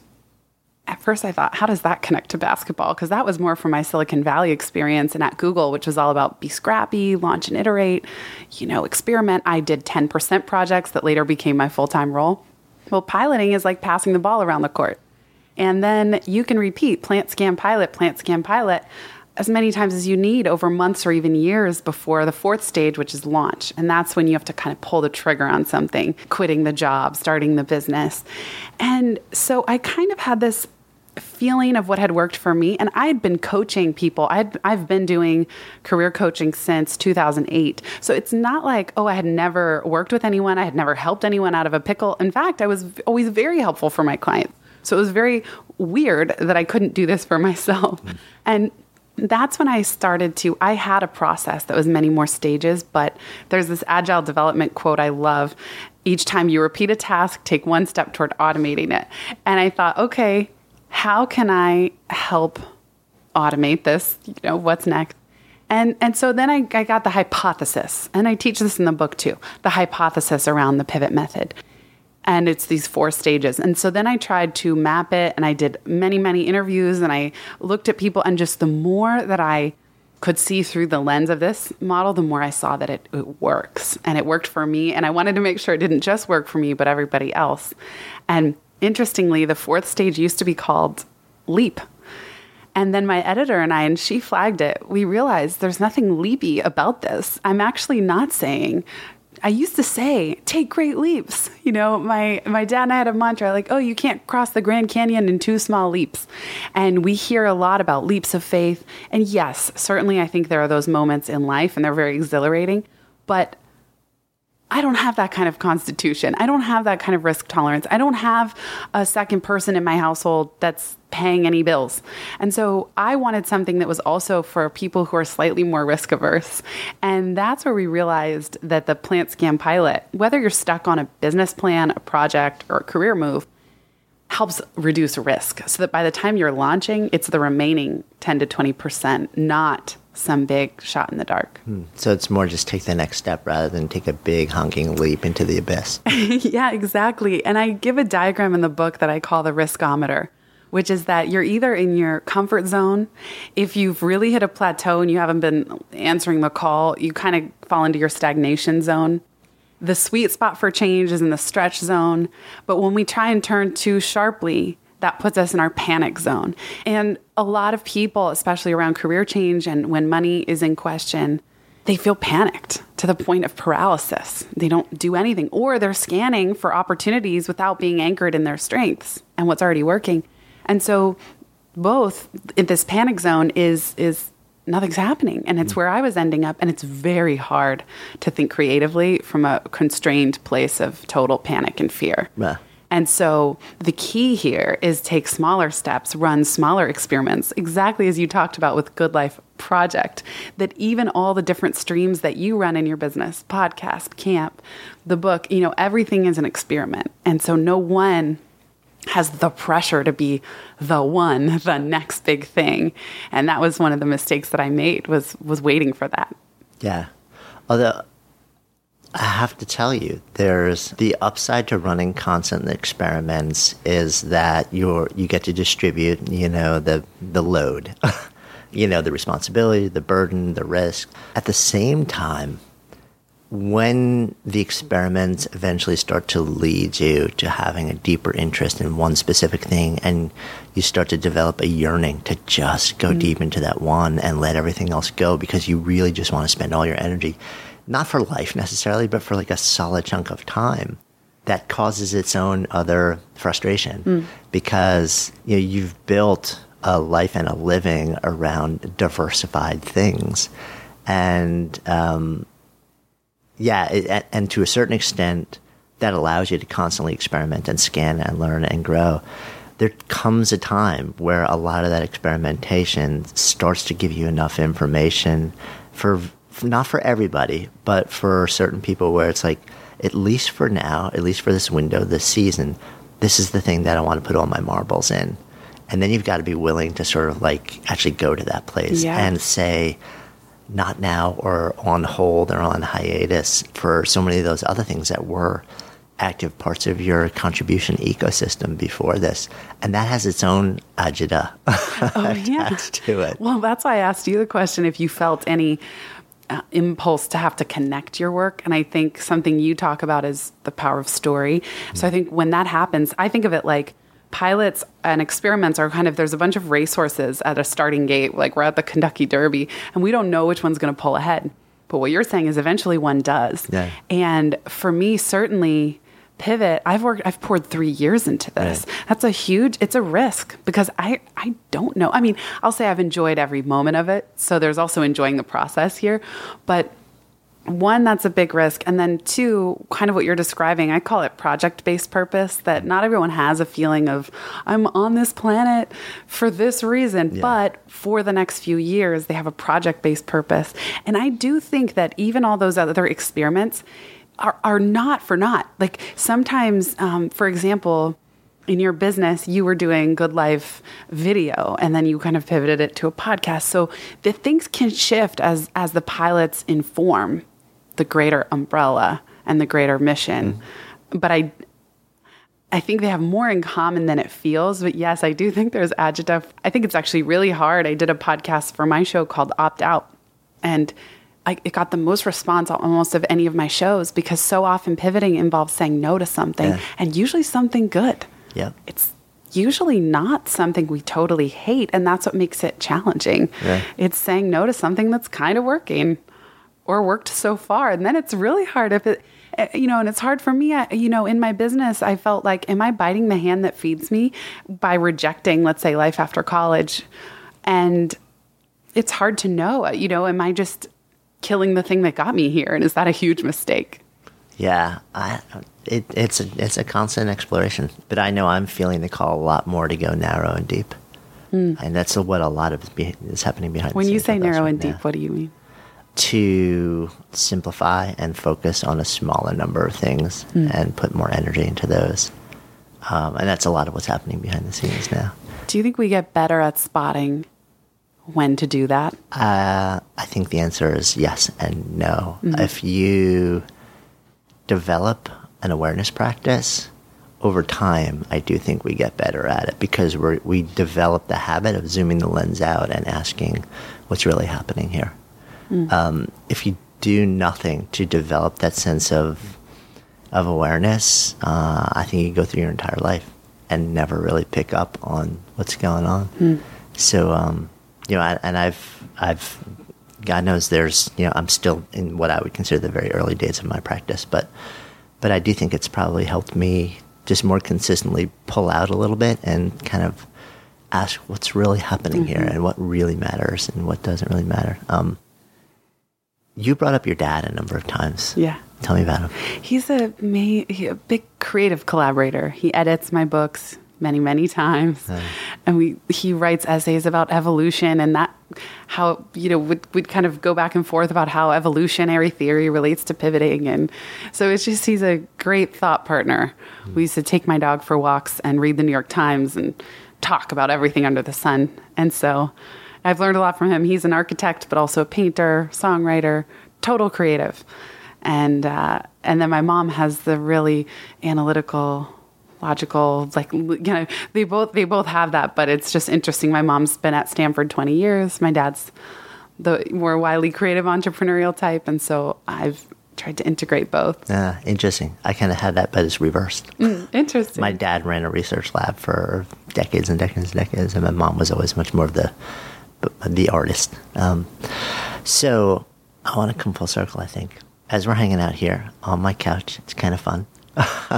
at first I thought, how does that connect to basketball? Because that was more from my Silicon Valley experience and at Google, which was all about be scrappy, launch and iterate, you know, experiment. I did 10% projects that later became my full time role. Well, piloting is like passing the ball around the court. And then you can repeat plant scan pilot, plant scan pilot as many times as you need over months or even years before the fourth stage, which is launch. And that's when you have to kind of pull the trigger on something, quitting the job, starting the business. And so I kind of had this feeling of what had worked for me. And i had been coaching people. I have been doing career coaching since 2008 so it's not like oh i had never worked with anyone. I had never helped anyone out of a pickle. In fact i was always very helpful for my clients. So it was very weird that i couldn't do this for (laughs) myself. And that's when I started to. I had a process that was many more stages, but there's this agile development quote I love. Each time you repeat a task, take one step toward automating it. And I thought, okay, how can I help automate this? You know, what's next? And, and so then I, I got the hypothesis, and I teach this in the book too the hypothesis around the pivot method and it's these four stages. And so then I tried to map it and I did many, many interviews and I looked at people. And just the more that I could see through the lens of this model, the more I saw that it, it works and it worked for me. And I wanted to make sure it didn't just work for me, but everybody else. And interestingly, the fourth stage used to be called LEAP. And then my editor and I, and she flagged it, we realized there's nothing leapy about this. I'm actually not saying I used to say, take great leaps. You know, my, my dad and I had a mantra like, oh, you can't cross the Grand Canyon in two small leaps. And we hear a lot about leaps of faith. And yes, certainly I think there are those moments in life and they're very exhilarating. But I don't have that kind of constitution. I don't have that kind of risk tolerance. I don't have a second person in my household that's paying any bills. And so I wanted something that was also for people who are slightly more risk averse. And that's where we realized that the plant scan pilot, whether you're stuck on a business plan, a project, or a career move, helps reduce risk so that by the time you're launching, it's the remaining 10 to 20%, not some big shot in the dark. Hmm. So it's more just take the next step rather than take a big honking leap into the abyss. (laughs) yeah, exactly. And I give a diagram in the book that I call the riskometer, which is that you're either in your comfort zone. If you've really hit a plateau and you haven't been answering the call, you kind of fall into your stagnation zone. The sweet spot for change is in the stretch zone. But when we try and turn too sharply, that puts us in our panic zone. And a lot of people, especially around career change and when money is in question, they feel panicked to the point of paralysis. They don't do anything, or they're scanning for opportunities without being anchored in their strengths and what's already working. And so, both in this panic zone is is nothing's happening, and it's mm. where I was ending up. And it's very hard to think creatively from a constrained place of total panic and fear. Yeah. And so the key here is take smaller steps, run smaller experiments, exactly as you talked about with Good Life Project, that even all the different streams that you run in your business, podcast, camp, the book, you know, everything is an experiment. And so no one has the pressure to be the one, (laughs) the next big thing. And that was one of the mistakes that I made was was waiting for that. Yeah. Although I have to tell you, there's the upside to running constant experiments is that you're you get to distribute, you know, the the load, (laughs) you know, the responsibility, the burden, the risk. At the same time, when the experiments eventually start to lead you to having a deeper interest in one specific thing and you start to develop a yearning to just go mm-hmm. deep into that one and let everything else go because you really just want to spend all your energy not for life necessarily, but for like a solid chunk of time that causes its own other frustration. Mm. because you know you've built a life and a living around diversified things. And um, yeah it, and to a certain extent that allows you to constantly experiment and scan and learn and grow. There comes a time where a lot of that experimentation starts to give you enough information for not for everybody, but for certain people where it's like, at least for now, at least for this window, this season, this is the thing that I want to put all my marbles in. And then you've got to be willing to sort of like actually go to that place yeah. and say, not now or on hold or on hiatus for so many of those other things that were active parts of your contribution ecosystem before this, and that has its own agita Oh, (laughs) yeah. to it. Well, that's why I asked you the question if you felt any Uh, impulse to have to connect your work. And I think something you talk about is the power of story. So I think when that happens, I think of it like pilots and experiments are kind of there's a bunch of racehorses at a starting gate, like we're at the Kentucky Derby, and we don't know which one's going to pull ahead. But what you're saying is eventually one does. Yeah. And for me, certainly pivot. I've worked i've poured three years into this. Right. that's a huge it's a risk because i i don't know. I mean i'll say i've enjoyed every moment of it so there's also enjoying the process here. But one that's a big risk. And then two kind of what you're describing i call it project based purpose that mm-hmm. not everyone has a feeling of i'm on this planet for this reason. Yeah. but for the next few years they have a project based purpose. And i do think that even all those other experiments are, are not for naught like sometimes um, for example in your business you were doing good life video and then you kind of pivoted it to a podcast so the things can shift as as the pilots inform the greater umbrella and the greater mission but i I think they have more in common than it feels. But yes, I do think there's agita. I think it's actually really hard. I did a podcast for my show called Opt Out, and I, it got the most response almost of any of my shows because so often pivoting involves saying no to something Yeah. and usually something good. Yep. It's usually not something we totally hate, and that's what makes it challenging. Yeah. It's saying no to something that's kind of working or worked so far, and then it's really hard if it. eh, You know, and it's hard for me. I, you know, in my business, I felt like, am I biting the hand that feeds me by rejecting, let's say, life after college? And it's hard to know. You know, am I just killing the thing that got me here? And is that a huge mistake? Yeah, I, it, it's a it's a constant exploration, but I know I'm feeling the call a lot more to go narrow and deep, and that's what a lot of is, happening behind. the. When you say narrow right and deep, now. what do you mean? to simplify and focus on a smaller number of things Hmm. and put more energy into those, um, and that's a lot of what's happening behind the scenes now. Do you think we get better at spotting when to do that? Uh, I think the answer is yes and no. Mm-hmm. If you develop an awareness practice over time, I do think we get better at it because we we develop the habit of zooming the lens out and asking what's really happening here. Um, if you do nothing to develop that sense of of awareness, uh, I think you go through your entire life and never really pick up on what's going on. So, um, you know, I, and I've, I've, God knows there's, you know, I'm still in what I would consider the very early days of my practice, but, but I do think it's probably helped me just more consistently pull out a little bit and kind of ask what's really happening here and what really matters and what doesn't really matter. Um, you brought up your dad a number of times. Yeah. Tell me about him. He's a, ma- he, a big creative collaborator. He edits my books many, many times, and we he writes essays about evolution and that how you know would would kind of go back and forth about how evolutionary theory relates to pivoting, and so it's just he's a great thought partner. We used to take my dog for walks and read the New York Times and talk about everything under the sun, and so. I've learned a lot from him. He's an architect, but also a painter, songwriter, total creative and uh, and then my mom has the really analytical logical like you know they both they both have that but it's just interesting my mom's been at stanford 20 years my dad's the more wily creative entrepreneurial type and so i've tried to integrate both Uh, interesting. I kind of had that, but it's reversed. interesting My dad ran a research lab for decades and decades and decades, and my mom was always much more of the the artist. Um, so I want to come full circle. I think as we're hanging out here on my couch, it's kind of fun.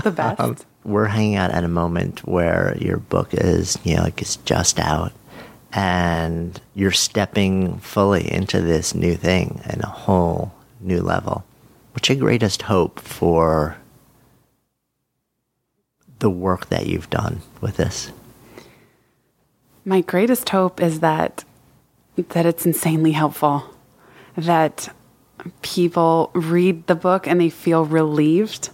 the best (laughs) We're hanging out at a moment where your book is, you know, like it's just out, and you're stepping fully into this new thing and a whole new level. What's your greatest hope for the work that you've done with this? my greatest hope is that that it's insanely helpful that people read the book and they feel relieved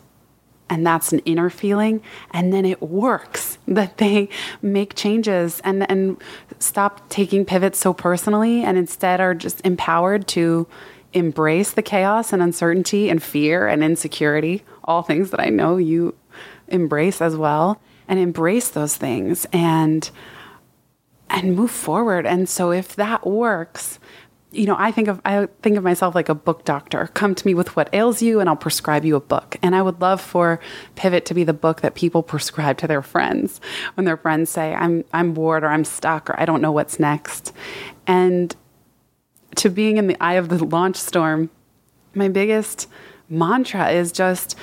and that's an inner feeling and then it works (laughs) that they make changes and and stop taking pivots so personally and instead are just empowered to embrace the chaos and uncertainty and fear and insecurity all things that I know you embrace as well and embrace those things and and move forward. And so if that works, you know, I think of I think of myself like a book doctor. Come to me with what ails you and I'll prescribe you a book. And I would love for Pivot to be the book that people prescribe to their friends when their friends say, I'm I'm bored or I'm stuck or I don't know what's next. And to being in the eye of the launch storm, my biggest mantra is just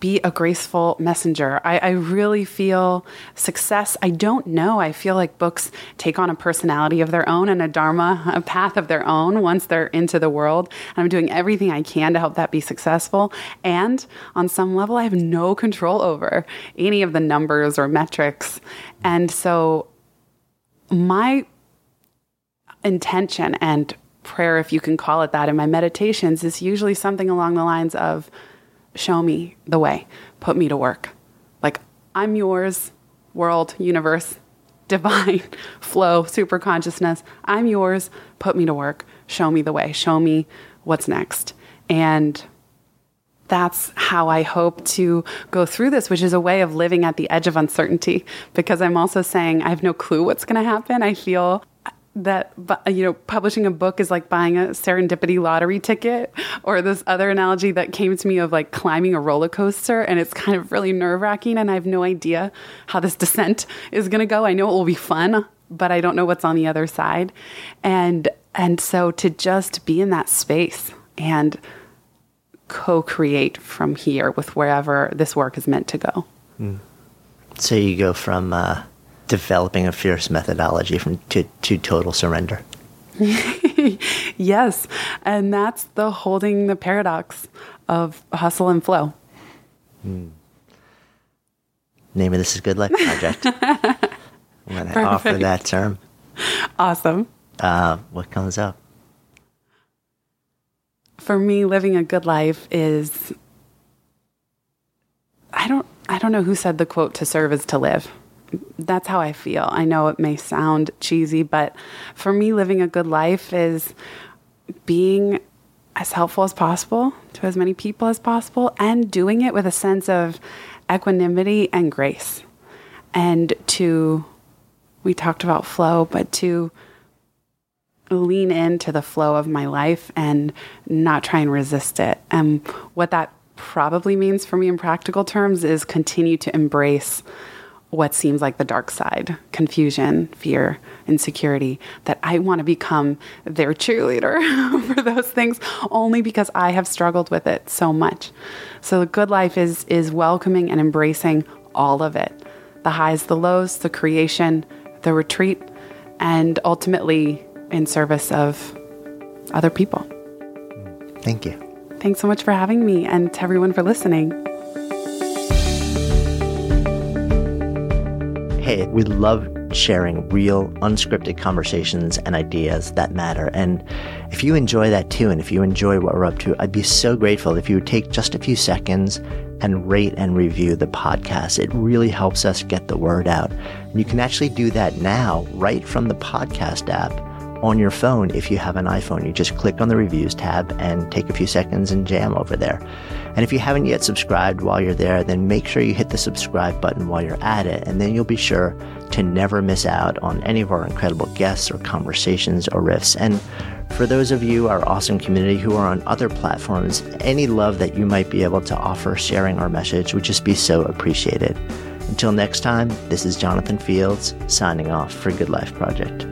be a graceful messenger. I, I, really feel success. I don't know. I feel like books take on a personality of their own and a dharma, a path of their own once they're into the world. And I'm doing everything I can to help that be successful. And on some level, I have no control over any of the numbers or metrics. And so my intention and prayer, if you can call it that, in my meditations is usually something along the lines of, show me the way, put me to work. Like, I'm yours, world, universe, (laughs) divine, flow, super consciousness. I'm yours, put me to work, show me the way, show me what's next. And that's how I hope to go through this, which is a way of living at the edge of uncertainty because I'm also saying I have no clue what's going to happen. I feel that you know publishing a book is like buying a serendipity lottery ticket or this other analogy that came to me of like climbing a roller coaster and it's kind of really nerve-wracking and I have no idea how this descent is going to go. I know it will be fun, but I don't know what's on the other side. And and so to just be in that space and co-create from here with wherever this work is meant to go. Mm. So you go from uh developing a fierce methodology from to, to total surrender. (laughs) yes, and that's the holding the paradox of hustle and flow. Hmm. Name of this is Good Life Project. I'm going to offer that term. Awesome. Uh, what comes up? For me, living a good life is I don't I don't know who said the quote to serve is to live that's how I feel. I know it may sound cheesy, but for me, living a good life is being as helpful as possible to as many people as possible and doing it with a sense of equanimity and grace. And to, we talked about flow, but to lean into the flow of my life and not try and resist it. And what that probably means for me in practical terms is continue to embrace what seems like the dark side confusion, fear, insecurity that I want to become their cheerleader (laughs) for those things only because I have struggled with it so much. So the good life is is welcoming and embracing all of it. The highs, the lows, the creation, the retreat, and ultimately in service of other people. Thank you. Thanks so much for having me and to everyone for listening. Hey, we love sharing real, unscripted conversations and ideas that matter. And if you enjoy that too, and if you enjoy what we're up to, I'd be so grateful if you would take just a few seconds and rate and review the podcast. It really helps us get the word out. And you can actually do that now, right from the podcast app on your phone if you have an iPhone. You just click on the reviews tab and take a few seconds and jam over there. And if you haven't yet subscribed while you're there, then make sure you hit the subscribe button while you're at it, and then you'll be sure to never miss out on any of our incredible guests or conversations or riffs. And for those of you, our awesome community who are on other platforms, any love that you might be able to offer sharing our message would just be so appreciated. Until next time, this is Jonathan Fields signing off for Good Life Project.